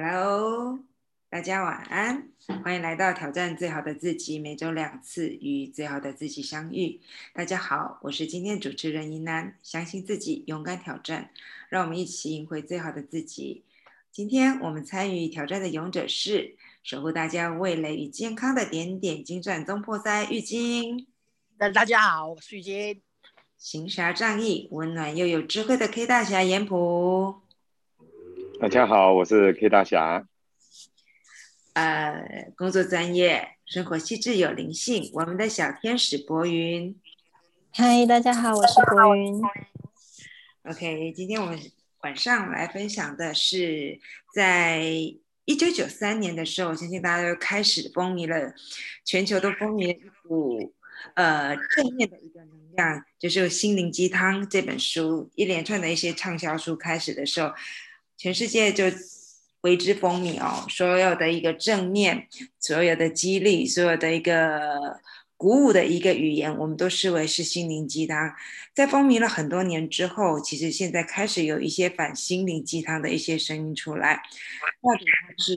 Hello，大家晚安，欢迎来到挑战最好的自己，每周两次与最好的自己相遇。大家好，我是今天主持人一楠，相信自己，勇敢挑战，让我们一起赢回最好的自己。今天我们参与挑战的勇者是守护大家味蕾与健康的点点金钻中破塞浴巾。大大家好，我是浴巾。行侠仗义、温暖又有智慧的 K 大侠严普。大家好，我是 K 大侠。呃，工作专业，生活细致有灵性，我们的小天使博云。嗨，大家好，我是博云。OK，今天我们晚上来分享的是，在一九九三年的时候，我相信大家都开始风靡了，全球都风靡了一股呃正面的一个能量，就是《心灵鸡汤》这本书，一连串的一些畅销书开始的时候。全世界就为之风靡哦，所有的一个正面，所有的激励，所有的一个鼓舞的一个语言，我们都视为是心灵鸡汤。在风靡了很多年之后，其实现在开始有一些反心灵鸡汤的一些声音出来，到底是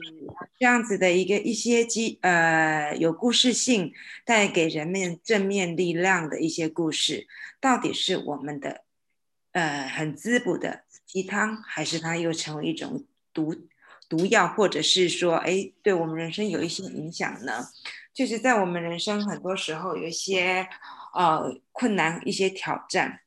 这样子的一个一些鸡呃有故事性，带给人们正面力量的一些故事，到底是我们的呃很滋补的。鸡汤还是它又成为一种毒毒药，或者是说，哎，对我们人生有一些影响呢？就是在我们人生很多时候有一些呃困难、一些挑战，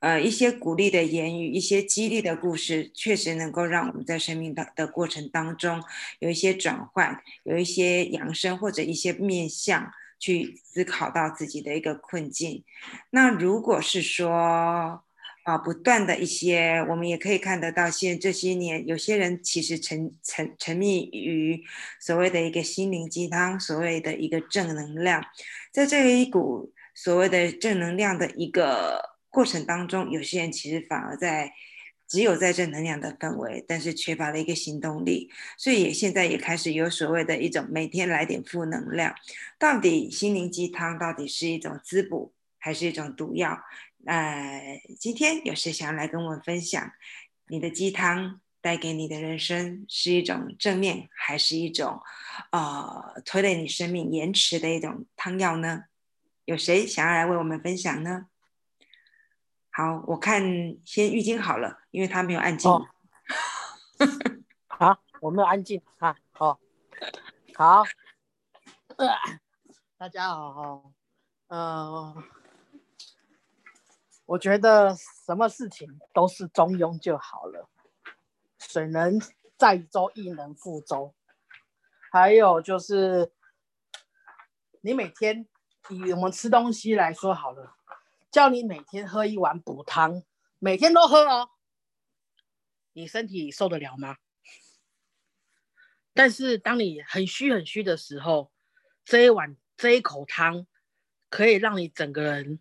呃，一些鼓励的言语、一些激励的故事，确实能够让我们在生命的的过程当中有一些转换，有一些扬升或者一些面向去思考到自己的一个困境。那如果是说，啊，不断的一些，我们也可以看得到，现这些年，有些人其实沉沉沉迷于所谓的一个心灵鸡汤，所谓的一个正能量，在这一股所谓的正能量的一个过程当中，有些人其实反而在只有在正能量的氛围，但是缺乏了一个行动力，所以也现在也开始有所谓的一种每天来点负能量，到底心灵鸡汤到底是一种滋补，还是一种毒药？呃，今天有谁想要来跟我们分享，你的鸡汤带给你的人生是一种正面，还是一种呃拖累你生命延迟的一种汤药呢？有谁想要来为我们分享呢？好，我看先浴巾好了，因为他没有安静。好，我没有安静啊。好，好，大家好，嗯。我觉得什么事情都是中庸就好了，水能载舟，亦能覆舟。还有就是，你每天以我们吃东西来说好了，叫你每天喝一碗补汤，每天都喝哦，你身体受得了吗？但是当你很虚很虚的时候，这一碗这一口汤可以让你整个人。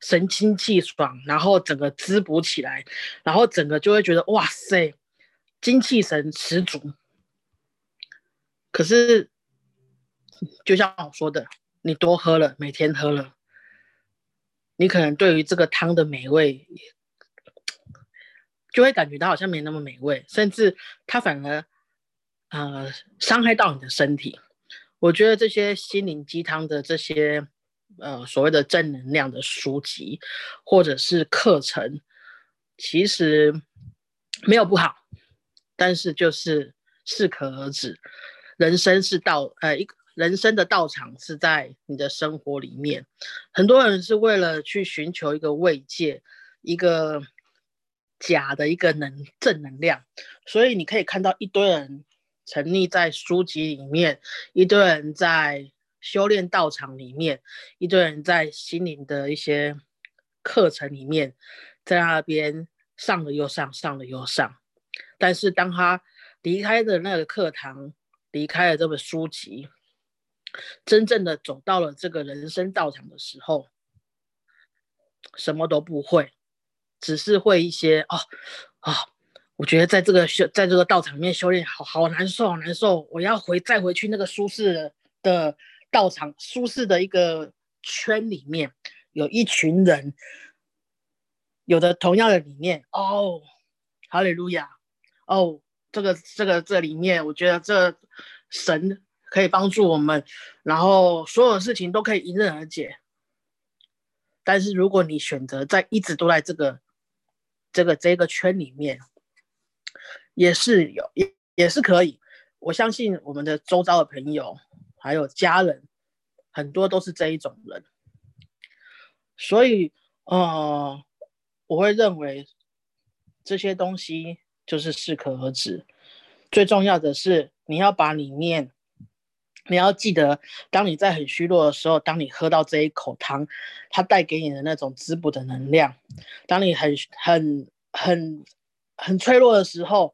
神清气爽，然后整个滋补起来，然后整个就会觉得哇塞，精气神十足。可是，就像我说的，你多喝了，每天喝了，你可能对于这个汤的美味，就会感觉到好像没那么美味，甚至它反而呃伤害到你的身体。我觉得这些心灵鸡汤的这些。呃，所谓的正能量的书籍或者是课程，其实没有不好，但是就是适可而止。人生是道，呃，一个人生的道场是在你的生活里面。很多人是为了去寻求一个慰藉，一个假的一个能正能量，所以你可以看到一堆人沉溺在书籍里面，一堆人在。修炼道场里面，一堆人在心灵的一些课程里面，在那边上了又上，上了又上。但是当他离开的那个课堂，离开了这本书籍，真正的走到了这个人生道场的时候，什么都不会，只是会一些哦啊，我觉得在这个修，在这个道场里面修炼，好好难受，好难受。我要回再回去那个舒适的。道场舒适的一个圈里面，有一群人，有的同样的理念哦，哈利路亚，哦，这个这个这里面，我觉得这神可以帮助我们，然后所有事情都可以迎刃而解。但是如果你选择在一直都在这个这个这个圈里面，也是有也也是可以。我相信我们的周遭的朋友还有家人，很多都是这一种人，所以呃，我会认为这些东西就是适可而止。最重要的是，你要把里面。你要记得，当你在很虚弱的时候，当你喝到这一口汤，它带给你的那种滋补的能量；当你很很很很脆弱的时候，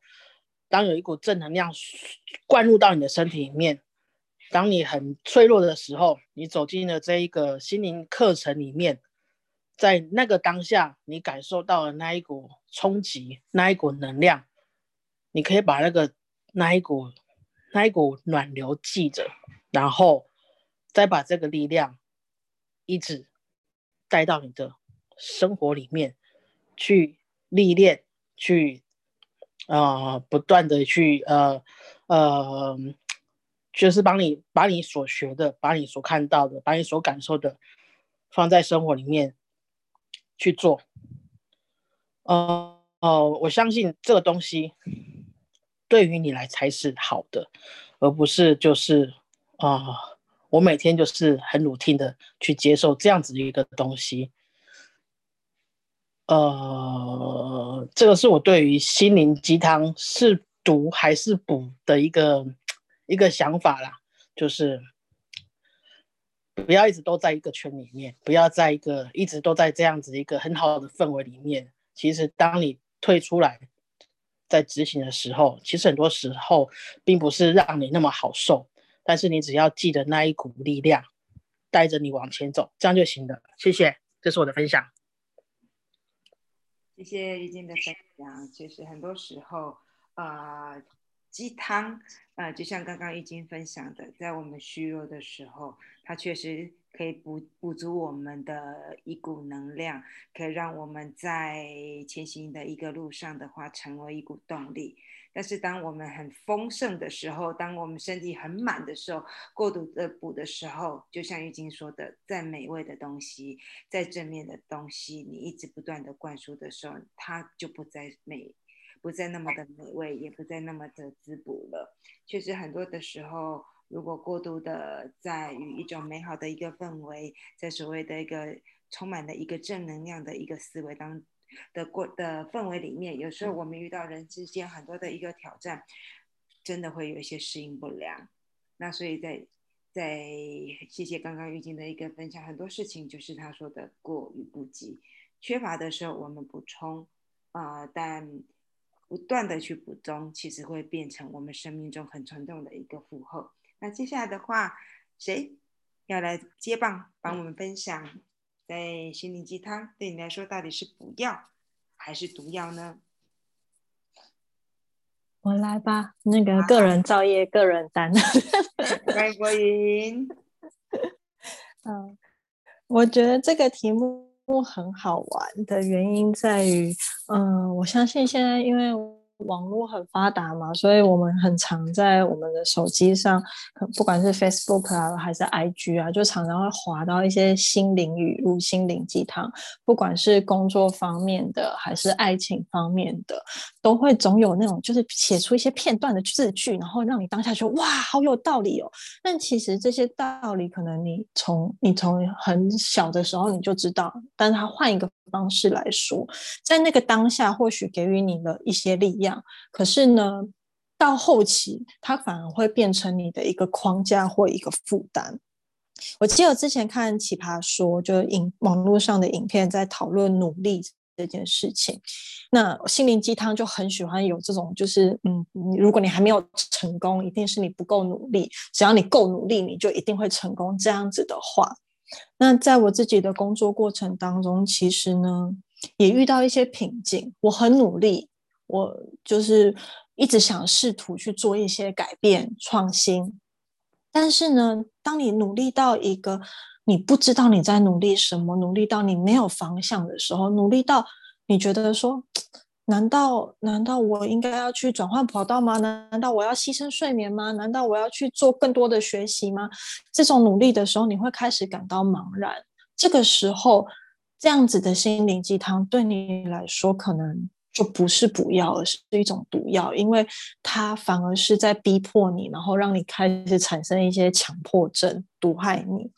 当有一股正能量灌入到你的身体里面；当你很脆弱的时候，你走进了这一个心灵课程里面，在那个当下，你感受到了那一股冲击，那一股能量，你可以把那个那一股。那一股暖流记着，然后再把这个力量一直带到你的生活里面去历练，去呃不断的去呃呃，就是帮你把你所学的、把你所看到的、把你所感受的放在生活里面去做。呃呃，我相信这个东西。对于你来才是好的，而不是就是啊，我每天就是很努力的去接受这样子的一个东西。呃，这个是我对于心灵鸡汤是毒还是补的一个一个想法啦，就是不要一直都在一个圈里面，不要在一个一直都在这样子一个很好的氛围里面。其实当你退出来。在执行的时候，其实很多时候并不是让你那么好受，但是你只要记得那一股力量带着你往前走，这样就行了。谢谢，这是我的分享。谢谢玉静的分享。其实很多时候，呃，鸡汤，呃，就像刚刚玉晶分享的，在我们虚弱的时候，它确实。可以补补足我们的一股能量，可以让我们在前行的一个路上的话，成为一股动力。但是当我们很丰盛的时候，当我们身体很满的时候，过度的补的时候，就像玉晶说的，再美味的东西，再正面的东西，你一直不断的灌输的时候，它就不再美，不再那么的美味，也不再那么的滋补了。确实很多的时候。如果过度的在于一种美好的一个氛围，在所谓的一个充满的一个正能量的一个思维当的过的氛围里面，有时候我们遇到人之间很多的一个挑战，真的会有一些适应不良。那所以在在谢谢刚刚玉晶的一个分享，很多事情就是他说的过与不及，缺乏的时候我们补充啊，但不断的去补充，其实会变成我们生命中很沉重的一个负荷。那接下来的话，谁要来接棒帮我们分享？在心灵鸡汤对你来说到底是补药还是毒药呢？我来吧，那个个人造业，个人担。欢迎国云。嗯，我觉得这个题目很好玩的原因在于，嗯，我相信现在因为。网络很发达嘛，所以我们很常在我们的手机上，不管是 Facebook 啊，还是 IG 啊，就常常会滑到一些心灵语录、心灵鸡汤，不管是工作方面的，还是爱情方面的，都会总有那种就是写出一些片段的字句，然后让你当下觉得哇，好有道理哦。但其实这些道理，可能你从你从很小的时候你就知道，但是他换一个方式来说，在那个当下，或许给予你了一些力量。可是呢，到后期它反而会变成你的一个框架或一个负担。我记得之前看《奇葩说》，就影网络上的影片，在讨论努力这件事情。那心灵鸡汤就很喜欢有这种，就是嗯，如果你还没有成功，一定是你不够努力；只要你够努力，你就一定会成功。这样子的话，那在我自己的工作过程当中，其实呢，也遇到一些瓶颈。我很努力。我就是一直想试图去做一些改变、创新，但是呢，当你努力到一个你不知道你在努力什么，努力到你没有方向的时候，努力到你觉得说难道难道我应该要去转换跑道吗？难道我要牺牲睡眠吗？难道我要去做更多的学习吗？这种努力的时候，你会开始感到茫然。这个时候，这样子的心灵鸡汤对你来说，可能就不是补药，而是一种毒药，因为它反而是在逼迫你，然后让你开始产生一些强迫症，毒害你。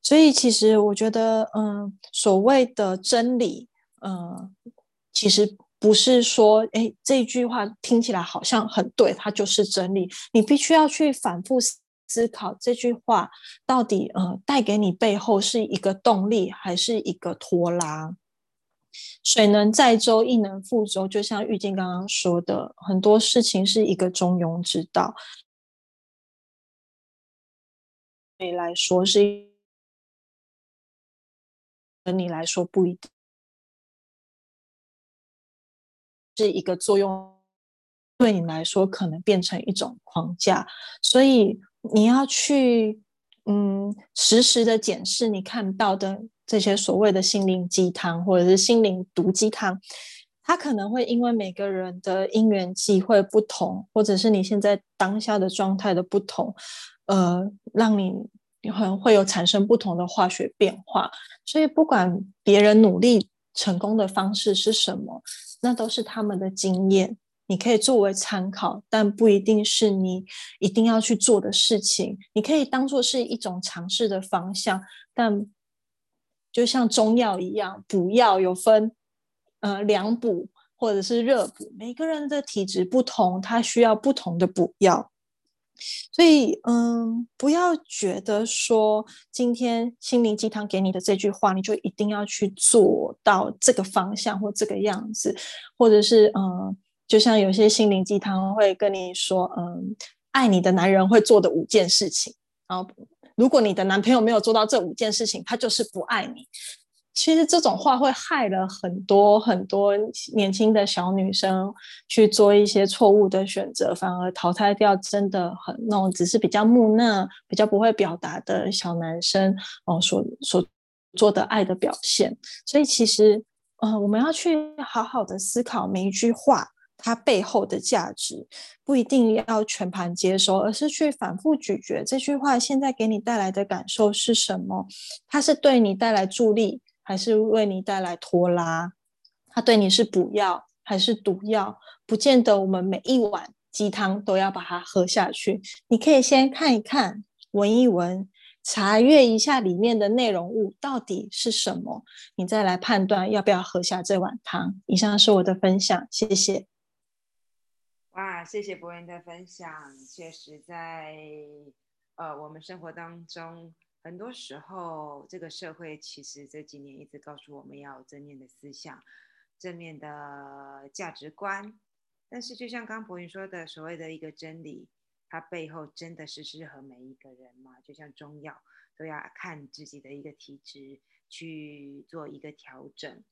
所以，其实我觉得，嗯，所谓的真理，嗯，其实。不是说，哎，这句话听起来好像很对，它就是真理。你必须要去反复思考这句话到底，呃，带给你背后是一个动力，还是一个拖拉？水能载舟，亦能覆舟。就像玉静刚刚说的，很多事情是一个中庸之道。对你来说是，对你来说不一定。是一个作用，对你来说可能变成一种框架，所以你要去嗯实时的检视你看到的这些所谓的心灵鸡汤或者是心灵毒鸡汤，它可能会因为每个人的因缘机会不同，或者是你现在当下的状态的不同，呃，让你可能会有产生不同的化学变化。所以不管别人努力成功的方式是什么。那都是他们的经验，你可以作为参考，但不一定是你一定要去做的事情。你可以当做是一种尝试的方向，但就像中药一样，补药有分呃凉补或者是热补，每个人的体质不同，他需要不同的补药。所以，嗯，不要觉得说今天心灵鸡汤给你的这句话，你就一定要去做到这个方向或这个样子，或者是，嗯，就像有些心灵鸡汤会跟你说，嗯，爱你的男人会做的五件事情，然后如果你的男朋友没有做到这五件事情，他就是不爱你。其实这种话会害了很多很多年轻的小女生去做一些错误的选择，反而淘汰掉真的很那种只是比较木讷、比较不会表达的小男生哦所所做的爱的表现。所以其实，呃，我们要去好好的思考每一句话它背后的价值，不一定要全盘接收，而是去反复咀嚼这句话现在给你带来的感受是什么，它是对你带来助力。还是为你带来拖拉，它对你是补药还是毒药？不见得我们每一碗鸡汤都要把它喝下去。你可以先看一看，闻一闻，查阅一下里面的内容物到底是什么，你再来判断要不要喝下这碗汤。以上是我的分享，谢谢。啊，谢谢博云的分享，确实在呃我们生活当中。很多时候，这个社会其实这几年一直告诉我们要正面的思想、正面的价值观。但是，就像刚博云说的，所谓的一个真理，它背后真的是适合每一个人吗？就像中药，都要看自己的一个体质去做一个调整。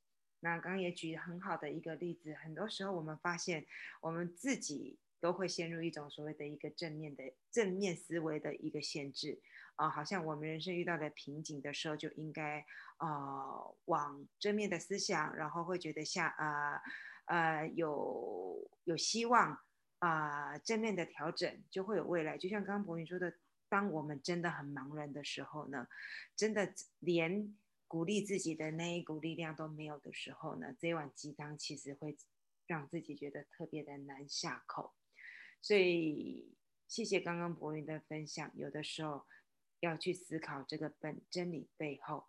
那刚刚也举很好的一个例子，很多时候我们发现，我们自己都会陷入一种所谓的一个正面的正面思维的一个限制。啊，好像我们人生遇到的瓶颈的时候，就应该呃往正面的思想，然后会觉得像呃呃有有希望啊，正面的调整就会有未来。就像刚刚博云说的，当我们真的很茫然的时候呢，真的连鼓励自己的那一股力量都没有的时候呢，这碗鸡汤其实会让自己觉得特别的难下口。所以谢谢刚刚博云的分享，有的时候。要去思考这个本真理背后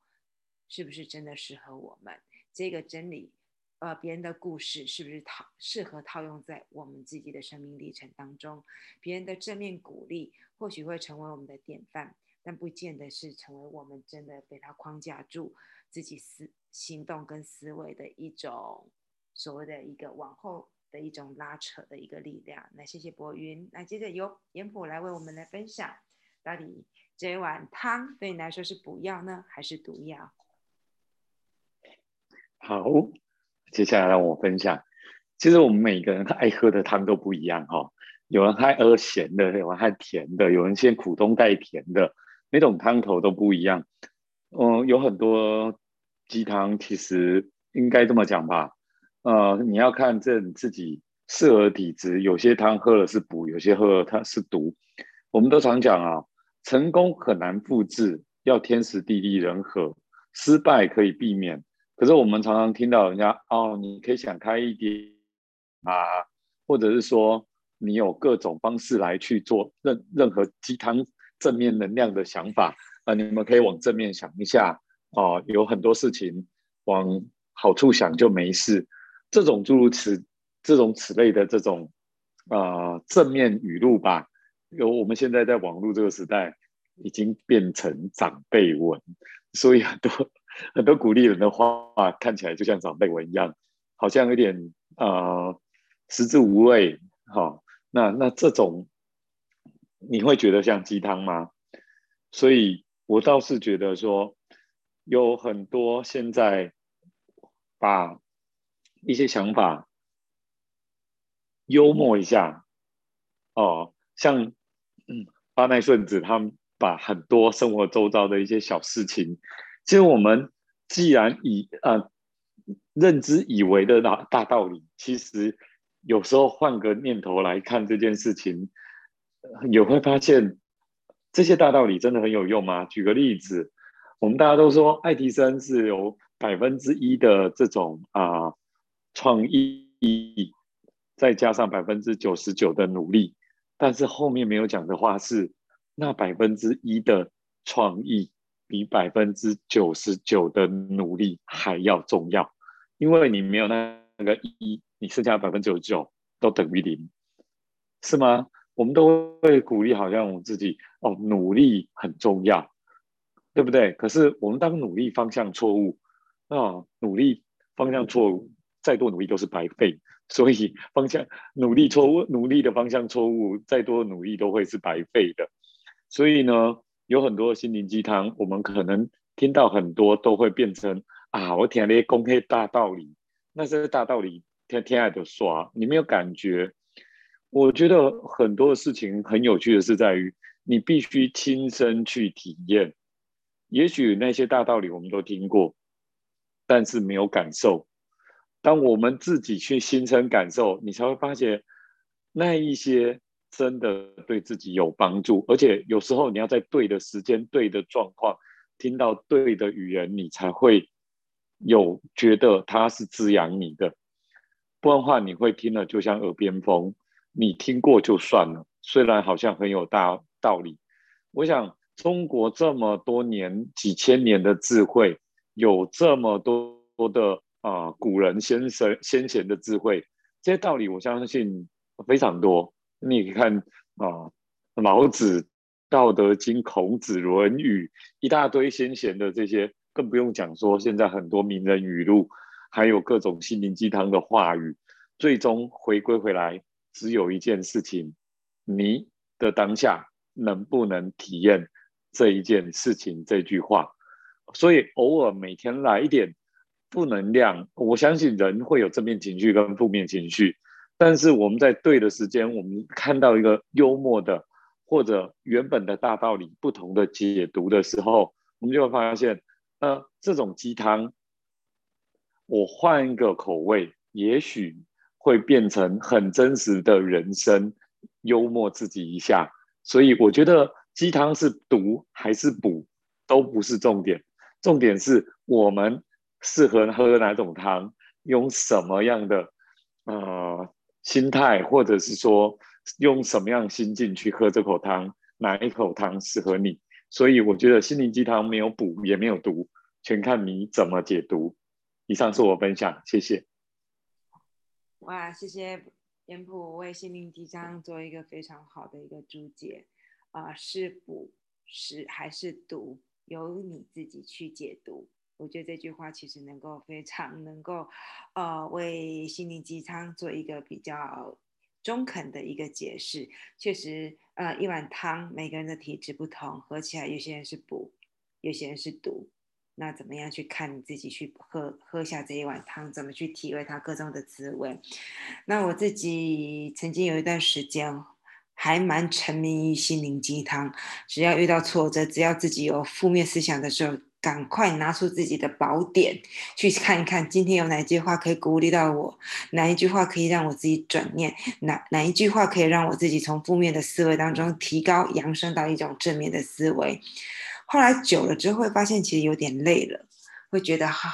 是不是真的适合我们？这个真理，呃，别人的故事是不是套适合套用在我们自己的生命历程当中？别人的正面鼓励或许会成为我们的典范，但不见得是成为我们真的被他框架住自己思行动跟思维的一种所谓的一个往后的一种拉扯的一个力量。那谢谢博云，那接着由严普来为我们来分享到底。这碗汤对你来说是补药呢，还是毒药？好，接下来让我分享。其实我们每个人爱喝的汤都不一样哈，有人爱喝咸的，有人爱甜的，有人先苦中带甜的，每种汤头都不一样。嗯，有很多鸡汤，其实应该这么讲吧。呃，你要看这你自己适合体质，有些汤喝了是补，有些喝了它是毒。我们都常讲啊，成功很难复制，要天时地利人和，失败可以避免。可是我们常常听到人家哦，你可以想开一点啊，或者是说你有各种方式来去做任任何鸡汤正面能量的想法啊，你们可以往正面想一下哦，有很多事情往好处想就没事。这种诸如此这种此类的这种啊正面语录吧。有我们现在在网络这个时代，已经变成长辈文，所以很多 很多鼓励人的话，看起来就像长辈文一样，好像有点呃食之无味。哈，那那这种你会觉得像鸡汤吗？所以我倒是觉得说，有很多现在把一些想法幽默一下，哦。像，嗯，巴奈顺子他们把很多生活周遭的一些小事情，其实我们既然以呃认知以为的大大道理，其实有时候换个念头来看这件事情，也会发现这些大道理真的很有用吗？举个例子，我们大家都说爱迪生是有百分之一的这种啊创意，再加上百分之九十九的努力。但是后面没有讲的话是，那百分之一的创意比百分之九十九的努力还要重要，因为你没有那那个一，你剩下百分之九十九都等于零，是吗？我们都会鼓励，好像我们自己哦，努力很重要，对不对？可是我们当努力方向错误啊，努力方向错误，再多努力都是白费。所以方向努力错误，努力的方向错误，再多努力都会是白费的。所以呢，有很多心灵鸡汤，我们可能听到很多都会变成啊，我听那些公开大道理，那些大道理天天爱的刷，你没有感觉。我觉得很多的事情很有趣的是在于，你必须亲身去体验。也许那些大道理我们都听过，但是没有感受。当我们自己去心身感受，你才会发现那一些真的对自己有帮助，而且有时候你要在对的时间、对的状况，听到对的语言，你才会有觉得它是滋养你的。不然的话，你会听了就像耳边风，你听过就算了。虽然好像很有大道理，我想中国这么多年、几千年的智慧，有这么多的。啊，古人先生先贤的智慧，这些道理我相信非常多。你看啊，老子、道德经、孔子、论语，一大堆先贤的这些，更不用讲说现在很多名人语录，还有各种心灵鸡汤的话语，最终回归回来，只有一件事情：你的当下能不能体验这一件事情？这句话，所以偶尔每天来一点。负能量，我相信人会有正面情绪跟负面情绪，但是我们在对的时间，我们看到一个幽默的或者原本的大道理不同的解读的时候，我们就会发现，呃，这种鸡汤，我换一个口味，也许会变成很真实的人生，幽默自己一下。所以我觉得鸡汤是毒还是补都不是重点，重点是我们。适合喝哪种汤？用什么样的呃心态，或者是说用什么样心境去喝这口汤？哪一口汤适合你？所以我觉得心灵鸡汤没有补也没有毒，全看你怎么解读。以上是我分享，谢谢。哇，谢谢严普为心灵鸡汤做一个非常好的一个注解啊，是补是还是毒，由你自己去解读。我觉得这句话其实能够非常能够，呃，为心灵鸡汤做一个比较中肯的一个解释。确实，呃，一碗汤，每个人的体质不同，喝起来有些人是补，有些人是毒。那怎么样去看你自己去喝喝下这一碗汤，怎么去体会它各种的滋味？那我自己曾经有一段时间还蛮沉迷于心灵鸡汤，只要遇到挫折，只要自己有负面思想的时候。赶快拿出自己的宝典去看一看，今天有哪句话可以鼓励到我，哪一句话可以让我自己转念，哪哪一句话可以让我自己从负面的思维当中提高扬升到一种正面的思维。后来久了之后，会发现其实有点累了，会觉得哈，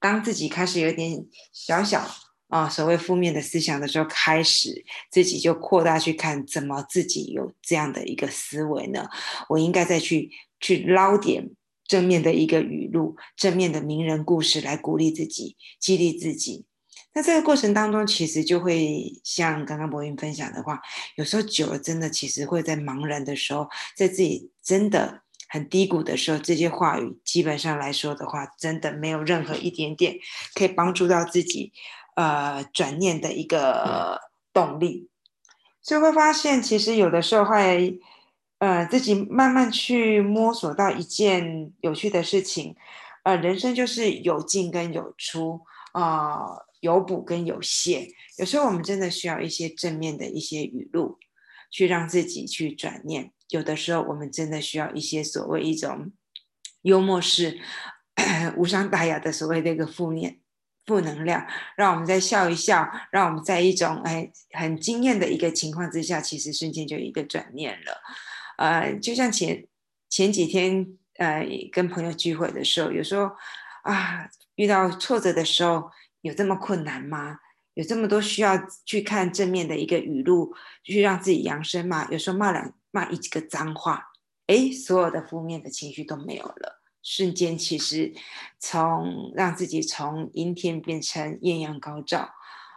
当自己开始有点小小啊所谓负面的思想的时候，开始自己就扩大去看，怎么自己有这样的一个思维呢？我应该再去去捞点。正面的一个语录，正面的名人故事来鼓励自己、激励自己。那这个过程当中，其实就会像刚刚博云分享的话，有时候久了，真的其实会在茫然的时候，在自己真的很低谷的时候，这些话语基本上来说的话，真的没有任何一点点可以帮助到自己呃转念的一个动力。所以会发现，其实有的时候会。呃，自己慢慢去摸索到一件有趣的事情，呃，人生就是有进跟有出，啊，有补跟有泄。有时候我们真的需要一些正面的一些语录，去让自己去转念。有的时候我们真的需要一些所谓一种幽默式、无伤大雅的所谓的一个负面负能量，让我们再笑一笑，让我们在一种哎很惊艳的一个情况之下，其实瞬间就一个转念了。呃，就像前前几天，呃，跟朋友聚会的时候，有时候啊，遇到挫折的时候，有这么困难吗？有这么多需要去看正面的一个语录，去让自己扬声吗？有时候骂两骂一个脏话，哎，所有的负面的情绪都没有了，瞬间其实从让自己从阴天变成艳阳高照，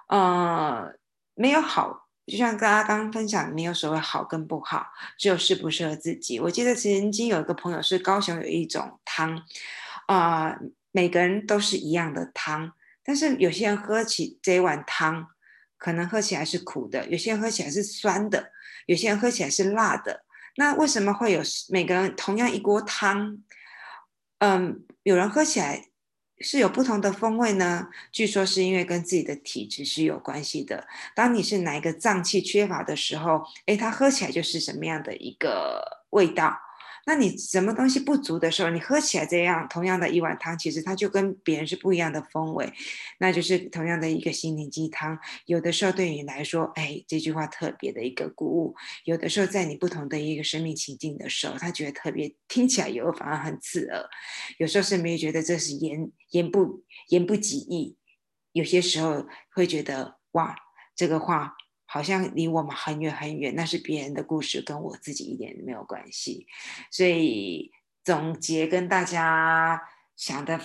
呃，没有好。就像大家刚刚分享，没有所谓好跟不好，只有适不适合自己。我记得曾经有一个朋友是高雄有一种汤，啊，每个人都是一样的汤，但是有些人喝起这一碗汤，可能喝起来是苦的，有些人喝起来是酸的，有些人喝起来是辣的。那为什么会有每个人同样一锅汤，嗯，有人喝起来？是有不同的风味呢。据说是因为跟自己的体质是有关系的。当你是哪一个脏器缺乏的时候，诶，它喝起来就是什么样的一个味道。那你什么东西不足的时候，你喝起来这样同样的一碗汤，其实它就跟别人是不一样的风味，那就是同样的一个心灵鸡汤。有的时候对你来说，哎，这句话特别的一个鼓舞；有的时候在你不同的一个生命情境的时候，他觉得特别听起来有反而很刺耳。有时候甚至觉得这是言言不言不及义，有些时候会觉得哇，这个话。好像离我们很远很远，那是别人的故事，跟我自己一点没有关系。所以总结跟大家想的，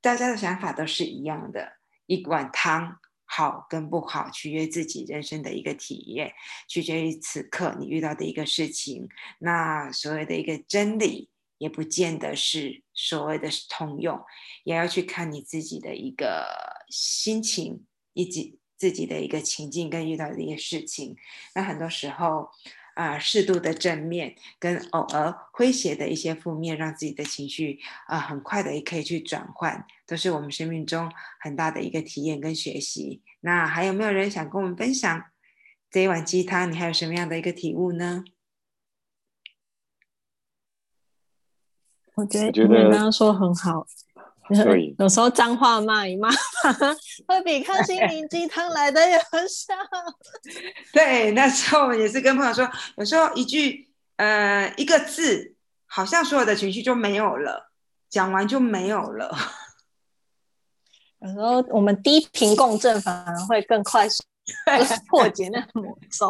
大家的想法都是一样的。一碗汤好跟不好，取决于自己人生的一个体验，取决于此刻你遇到的一个事情。那所谓的一个真理，也不见得是所谓的通用，也要去看你自己的一个心情以及。自己的一个情境跟遇到的一些事情，那很多时候啊，适度的正面跟偶尔诙谐的一些负面，让自己的情绪啊，很快的也可以去转换，都是我们生命中很大的一个体验跟学习。那还有没有人想跟我们分享这一碗鸡汤？你还有什么样的一个体悟呢？我觉得你刚刚说很好。对，有时候脏话骂一骂，会比看心灵鸡汤来的有效。对，那时候也是跟朋友说，有时候一句呃一个字，好像所有的情绪就没有了，讲完就没有了。有时候我们低频共振反而会更快速破解那个魔咒。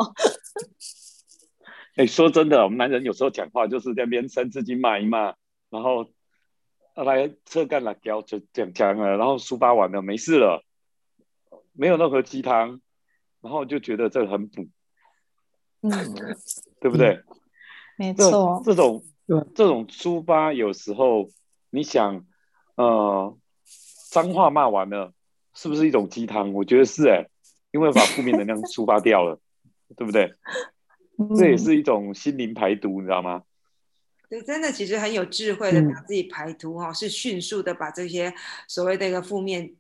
哎，说真的，我们男人有时候讲话就是在边生自己骂一骂，然后。来车干了胶就讲讲了，然后抒发完了没事了，没有任何鸡汤，然后就觉得这很补，嗯，对不对？没错，这种这种抒发有时候你想，呃，脏话骂完了，是不是一种鸡汤？我觉得是哎，因为把负面能量 抒发掉了，对不对？这也是一种心灵排毒，你知道吗？对，真的其实很有智慧的把自己排毒哈，是迅速的把这些所谓的一个负面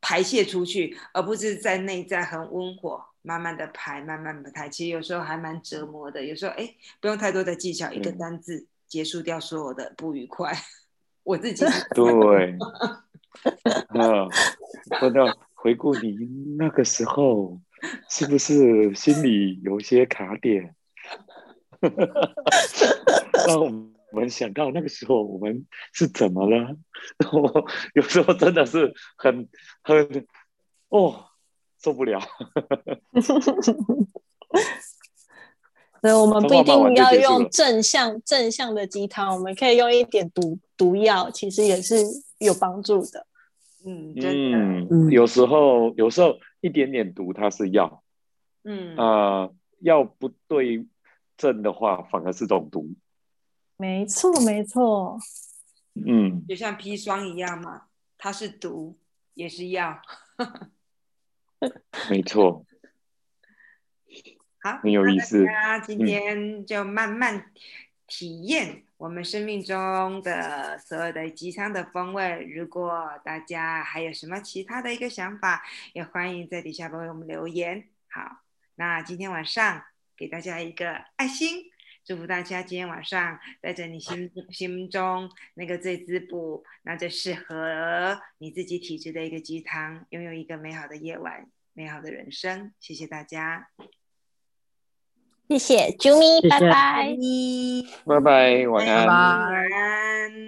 排泄出去，而不是在内在很温火，慢慢的排，慢慢的排。其实有时候还蛮折磨的，有时候哎，不用太多的技巧，一个单字结束掉所有的不愉快。我自己 对，嗯，说到回顾你那个时候，是不是心里有些卡点？让我们想到那个时候我们是怎么了？我 有时候真的是很很哦受不了。所以我们不一定要用正向正向的鸡汤，我们可以用一点毒毒药，其实也是有帮助的。嗯嗯，有时候有时候一点点毒它是药，嗯啊，药不对症的话反而是种毒。没错没错，嗯，就像砒霜一样嘛，它是毒也是药。没错。好，很有意思。那今天就慢慢体验我们生命中的所有的鸡汤的风味。如果大家还有什么其他的一个想法，也欢迎在底下为我们留言。好，那今天晚上给大家一个爱心，祝福大家今天晚上带着你心心中那个最滋补、那最适合你自己体质的一个鸡汤，拥有一个美好的夜晚、美好的人生。谢谢大家。谢谢啾咪，拜拜，拜拜，晚安，晚安。